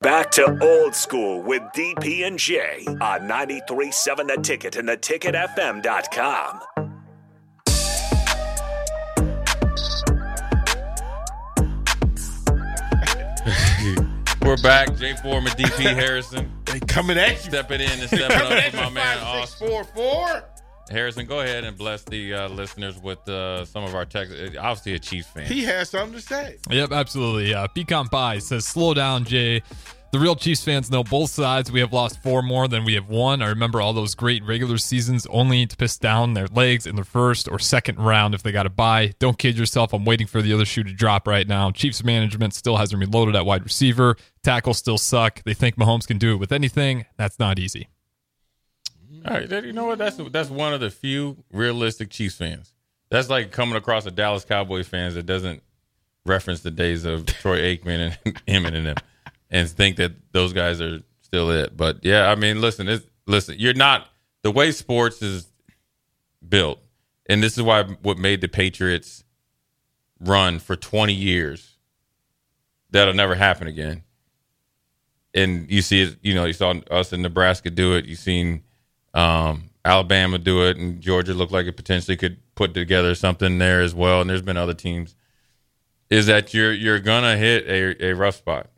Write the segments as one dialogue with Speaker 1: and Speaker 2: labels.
Speaker 1: Back to old school with DP and J on 93.7 The Ticket and theticketfm.com.
Speaker 2: We're back. Jay Foreman, DP Harrison.
Speaker 3: They coming at you.
Speaker 2: Stepping in and stepping
Speaker 3: Coming
Speaker 2: up
Speaker 3: at
Speaker 2: for my man
Speaker 3: Five, six,
Speaker 2: Austin.
Speaker 3: four, four.
Speaker 2: Harrison, go ahead and bless the uh, listeners with uh, some of our text. Obviously, a Chiefs fan.
Speaker 3: He has something to say.
Speaker 4: Yep, absolutely. Uh, Pecan Pie says, slow down, Jay. The real Chiefs fans know both sides. We have lost four more than we have won. I remember all those great regular seasons only to piss down their legs in the first or second round if they got a bye. Don't kid yourself. I'm waiting for the other shoe to drop right now. Chiefs management still hasn't reloaded at wide receiver. Tackles still suck. They think Mahomes can do it with anything. That's not easy.
Speaker 2: All right, you know what? That's that's one of the few realistic Chiefs fans. That's like coming across a Dallas Cowboys fans that doesn't reference the days of Troy Aikman and Emmett and them, and think that those guys are still it. But yeah, I mean, listen, listen, you're not the way sports is built, and this is why what made the Patriots run for 20 years. That'll never happen again. And you see it, you know, you saw us in Nebraska do it. You've seen um, Alabama do it, and Georgia looked like it potentially could put together something there as well. And there's been other teams. Is that you're you're gonna hit a, a rough spot,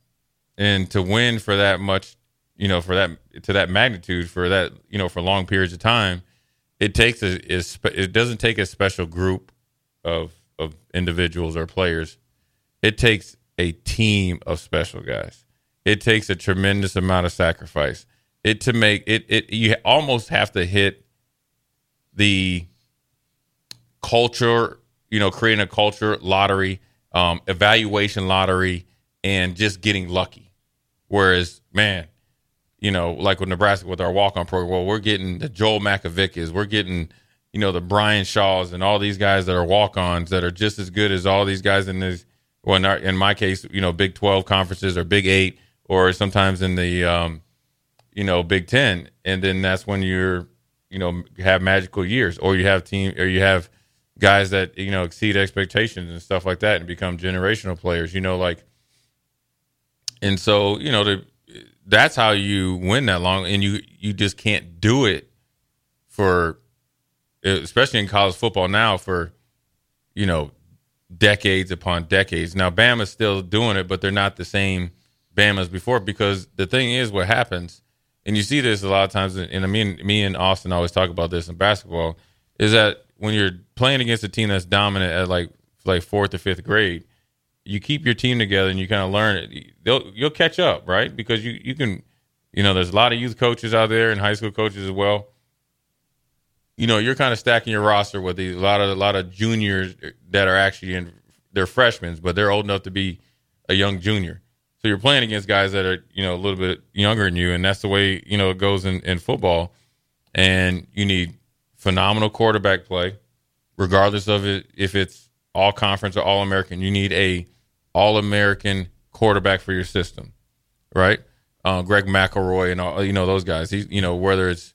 Speaker 2: and to win for that much, you know, for that to that magnitude for that you know for long periods of time, it takes a it doesn't take a special group of of individuals or players. It takes a team of special guys. It takes a tremendous amount of sacrifice. It to make it it you almost have to hit the culture, you know, creating a culture lottery, um, evaluation lottery, and just getting lucky. Whereas, man, you know, like with Nebraska with our walk on program, well, we're getting the Joel Makovickas, we're getting, you know, the Brian Shaws and all these guys that are walk ons that are just as good as all these guys in this. Well, in, our, in my case, you know, Big Twelve conferences or Big Eight, or sometimes in the, um, you know, Big Ten, and then that's when you're, you know, have magical years, or you have team, or you have guys that you know exceed expectations and stuff like that, and become generational players. You know, like, and so you know, that's how you win that long, and you you just can't do it for, especially in college football now for, you know, decades upon decades. Now Bama's still doing it, but they're not the same Bama's before because the thing is, what happens, and you see this a lot of times, and me and me and Austin always talk about this in basketball, is that when you're playing against a team that's dominant at like like fourth or fifth grade, you keep your team together and you kind of learn it. They'll, you'll catch up, right? Because you you can, you know, there's a lot of youth coaches out there and high school coaches as well. You know, you're kind of stacking your roster with these, a lot of a lot of juniors that are actually in they're freshmen, but they're old enough to be a young junior. So you're playing against guys that are you know a little bit younger than you, and that's the way you know it goes in, in football. And you need phenomenal quarterback play, regardless of it if it's all conference or all American. You need a all American quarterback for your system, right? Uh, Greg McElroy and all you know those guys. He, you know whether it's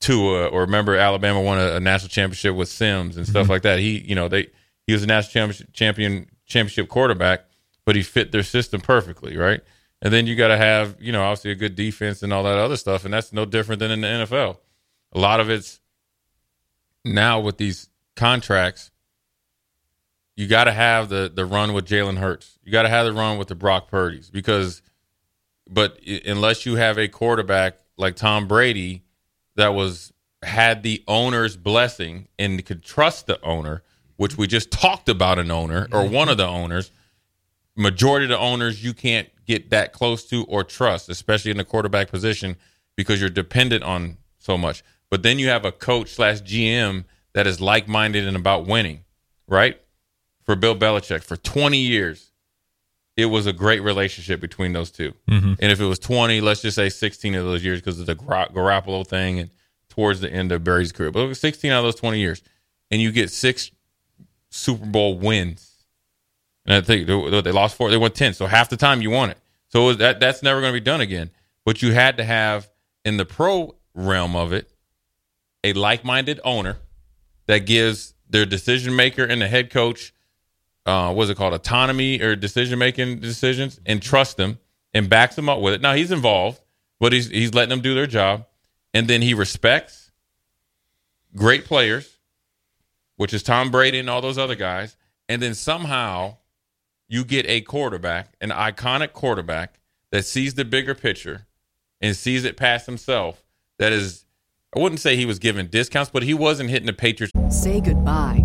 Speaker 2: Tua or remember Alabama won a, a national championship with Sims and stuff like that. He you know they he was a national championship champion championship quarterback, but he fit their system perfectly, right? And then you got to have you know obviously a good defense and all that other stuff, and that's no different than in the NFL. A lot of it's now with these contracts you got to have the the run with Jalen Hurts. You got to have the run with the Brock Purdy's because, but unless you have a quarterback like Tom Brady that was had the owner's blessing and could trust the owner, which we just talked about an owner or one of the owners. Majority of the owners you can't get that close to or trust, especially in the quarterback position, because you're dependent on so much. But then you have a coach slash GM that is like minded and about winning, right? for Bill Belichick for 20 years. it was a great relationship between those 2
Speaker 4: Mm-hmm.
Speaker 2: And if it was 20, let's just say 16 of those years because of the Gar- Garoppolo thing and towards the end of Brady's career, but 16 out of those 20 years, and you get six Super Bowl wins. And I think they lost four, they won 10. So half the time you won it. So it was that that's never going to be done again. But you had to have in the pro realm of it a like-minded owner that gives their decision maker and the head coach uh what's it called autonomy or decision making decisions and trust them and backs them up with it now he's involved but he's he's letting them do their job and then he respects great players which is Tom Brady and all those other guys and then somehow you get a quarterback an iconic quarterback that sees the bigger picture and sees it past himself that is I wouldn't say he was given discounts, but he wasn't hitting the Patriots.
Speaker 3: Say goodbye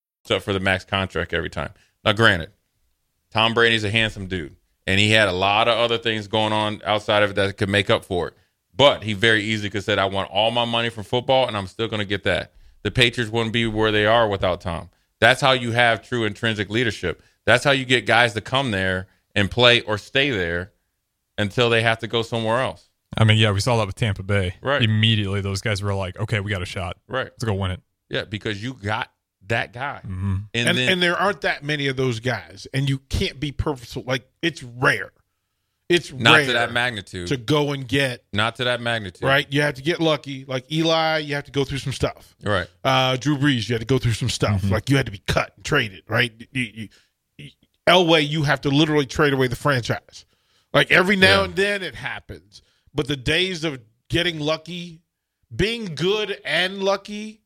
Speaker 2: Up for the max contract every time. Now, granted, Tom Brady's a handsome dude, and he had a lot of other things going on outside of it that could make up for it. But he very easily could said, "I want all my money from football, and I'm still going to get that." The Patriots wouldn't be where they are without Tom. That's how you have true intrinsic leadership. That's how you get guys to come there and play or stay there until they have to go somewhere else.
Speaker 4: I mean, yeah, we saw that with Tampa Bay.
Speaker 2: Right.
Speaker 4: Immediately, those guys were like, okay, we got a shot.
Speaker 2: Right.
Speaker 4: Let's go win it.
Speaker 2: Yeah, because you got that guy,
Speaker 4: Mm-hmm.
Speaker 2: and,
Speaker 5: and,
Speaker 2: then
Speaker 5: and there aren't that many of those guys, and you can't be purposeful. Like it's rare. It's
Speaker 2: not
Speaker 5: rare
Speaker 2: to that magnitude.
Speaker 5: to go and get
Speaker 2: not to that magnitude.
Speaker 5: right. You have to get lucky. Like Eli, you have to go through some stuff.
Speaker 2: Right.
Speaker 5: Uh, Drew Brees, you had to go through some stuff. Like you had to be cut and traded. Right. You, you, you, Elway, you have to literally trade away the franchise. Like every now
Speaker 2: Yeah.
Speaker 5: and then it happens, but the days of getting lucky, being good and lucky,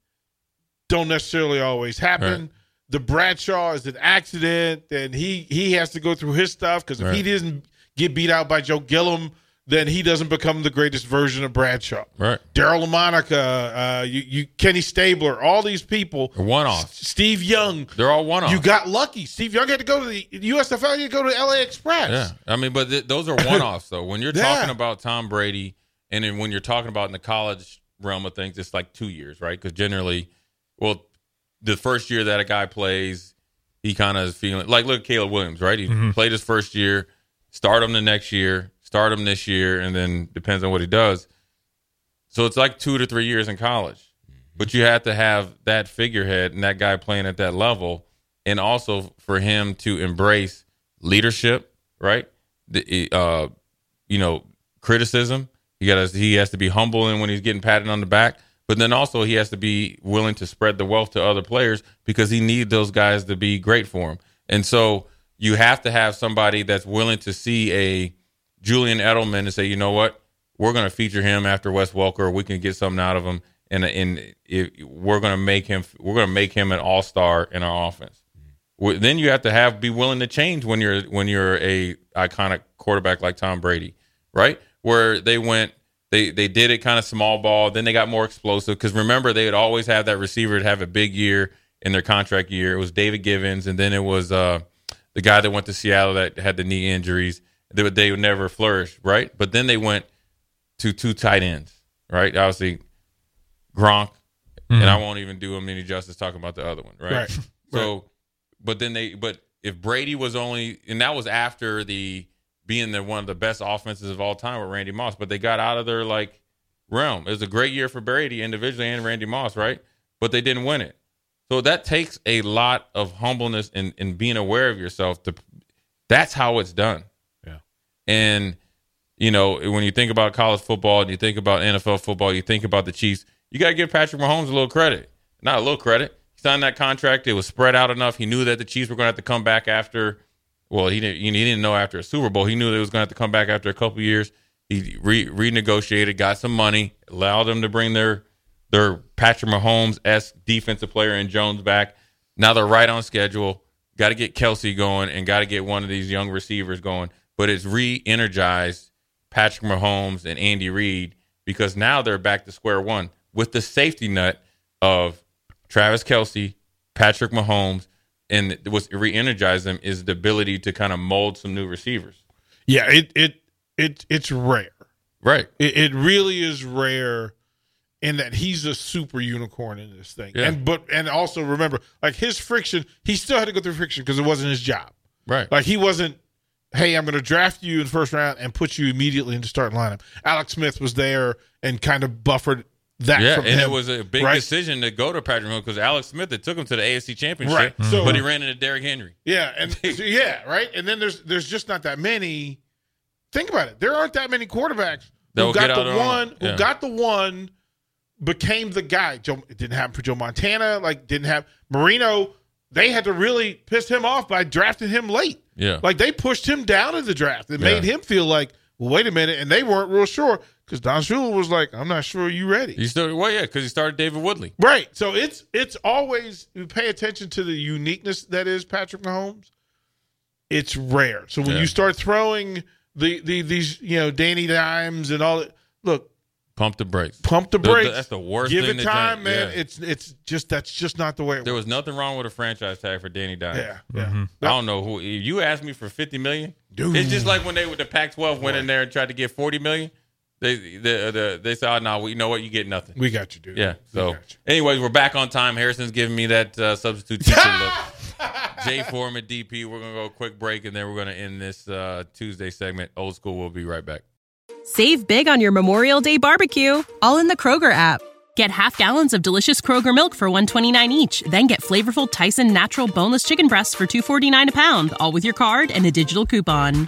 Speaker 5: don't necessarily always happen.
Speaker 2: Right.
Speaker 5: The Bradshaw is an accident, and he he has to go through his stuff because if he
Speaker 2: Right.
Speaker 5: doesn't get beat out by Joe Gilliam, then he doesn't become the greatest version of Bradshaw.
Speaker 2: Right.
Speaker 5: Daryle Lamonica, uh, you, you Kenny Stabler, all these people,
Speaker 2: One off.
Speaker 5: Steve Young.
Speaker 2: They're all one off.
Speaker 5: You got lucky. Steve Young had to go to the USFL. You go to LA Express.
Speaker 2: Yeah, I mean, but th- those are one-offs though. When you're
Speaker 5: Yeah.
Speaker 2: talking about Tom Brady, and then when you're talking about in the college realm of things, it's like two years, right? Because generally, well, the first year that a guy plays, he kind of is feeling like look at Caleb Williams, right? He mm-hmm. played his first year, start him the next year, start him this year, and then depends on what he does. So it's like two to three years in college, mm-hmm. but you have to have that figurehead and that guy playing at that level, and also for him to embrace leadership, right? The, eh, uh, you know, criticism. He got he has to be humble and when he's getting patted on the back, but then also he has to be willing to spread the wealth to other players because he needs those guys to be great for him. And so you have to have somebody that's willing to see a Julian Edelman and say, you know what, we're going to feature him after Wes Welker. We can get something out of him, and and it, we're going to make him we're going to make him an all star in our offense. Well, Then you have to have be willing to change when you're when you're a iconic quarterback like Tom Brady, right? Where they went, they they did it kind of small ball. Then they got more explosive because remember they would always have that receiver to have a big year in their contract year. It was David Givens, and then it was uh, the guy that went to Seattle that had the knee injuries. They would they would never flourish, right? But then they went to two tight ends, right? Obviously, Gronk, and I won't even do him any justice talking about the other one, right?
Speaker 5: Right.
Speaker 2: So, but then they, but if Brady was only, and that was after the being the one of the best offenses of all time with Randy Moss, but they got out of their like realm. It was a great year for Brady individually and Randy Moss, right? But they didn't win it. So that takes a lot of humbleness and, and being aware of yourself to that's how it's done.
Speaker 5: Yeah.
Speaker 2: And you know, when you think about college football and you think about NFL football, you think about the Chiefs. You got to give Patrick Mahomes a little credit. Not a little credit. He signed that contract. It was spread out enough. He knew that the Chiefs were going to have to come back after. Well, he didn't. He didn't know after a Super Bowl. He knew they was going to have to come back after a couple years. He re- renegotiated, got some money, allowed them to bring their their Patrick Mahomes s defensive player and Jones back. Now they're right on schedule. Got to get Kelce going and got to get one of these young receivers going. But it's re-energized Patrick Mahomes and Andy Reid because now they're back to square one with the safety net of Travis Kelce, Patrick Mahomes, and what's re-energized them is the ability to kind of mold some new receivers.
Speaker 5: Yeah, it it it it's rare.
Speaker 2: Right.
Speaker 5: It, it really is rare in that he's a super unicorn in this thing.
Speaker 2: Yeah.
Speaker 5: And but and also remember, like his friction, he still had to go through friction because it wasn't his job.
Speaker 2: Right.
Speaker 5: Like he wasn't, hey, I'm going to draft you in the first round and put you immediately into starting lineup. Alex Smith was there and kind of buffered that.
Speaker 2: Yeah,
Speaker 5: from
Speaker 2: and
Speaker 5: him,
Speaker 2: it was a big
Speaker 5: right?
Speaker 2: decision to go to Patrick Mahomes because Alex Smith it took him to the AFC Championship,
Speaker 5: Right. So-
Speaker 2: but he ran into Derrick Henry.
Speaker 5: Yeah, and so, yeah, right. And then there's there's just not that many. Think about it. There aren't that many quarterbacks
Speaker 2: They'll
Speaker 5: who got the
Speaker 2: on-
Speaker 5: one who
Speaker 2: yeah.
Speaker 5: got the one became the guy. Joe, it didn't happen for Joe Montana. Like didn't have Marino. They had to really piss him off by drafting him late.
Speaker 2: Yeah.
Speaker 5: like they pushed him down in the draft. It made him feel like, well, wait a minute, and they weren't real sure because Don Shula was like, I'm not sure you ready.
Speaker 2: He started well, yeah, because he started David Woodley.
Speaker 5: Right. So it's it's always you pay attention to the uniqueness that is Patrick Mahomes. It's rare. So when
Speaker 2: Yeah.
Speaker 5: you start throwing the, the these you know Danny Dimes and all that, look,
Speaker 2: Pump the brakes.
Speaker 5: pump the
Speaker 2: The- the-
Speaker 5: brakes.
Speaker 2: that's the worst
Speaker 5: Give
Speaker 2: thing
Speaker 5: it time,
Speaker 2: do.
Speaker 5: man.
Speaker 2: Yeah.
Speaker 5: It's it's just that's just not the way. It
Speaker 2: There
Speaker 5: works.
Speaker 2: was nothing wrong with a franchise tag for Danny Dimes.
Speaker 5: yeah, yeah.
Speaker 4: Mm-hmm.
Speaker 2: I don't know who. If you asked me for fifty million,
Speaker 5: Dude.
Speaker 2: it's just like when they with the Pac-12 went in there and tried to get forty million. They the, the they said, "Oh no, well, you know what? You get nothing."
Speaker 5: We got you, dude.
Speaker 2: Yeah.
Speaker 5: We
Speaker 2: So,
Speaker 5: got you.
Speaker 2: anyways, we're back on time. Harrison's giving me that uh, substitute teacher look. Jay Foreman, DP. We're gonna go a quick break, and then we're gonna end this uh, Tuesday segment. Old school. We'll be right back.
Speaker 6: Save big on your Memorial Day barbecue, all in the Kroger app. Get half gallons of delicious Kroger milk for 129 each, then get flavorful Tyson natural boneless chicken breasts for 249 a pound, all with your card and a digital coupon.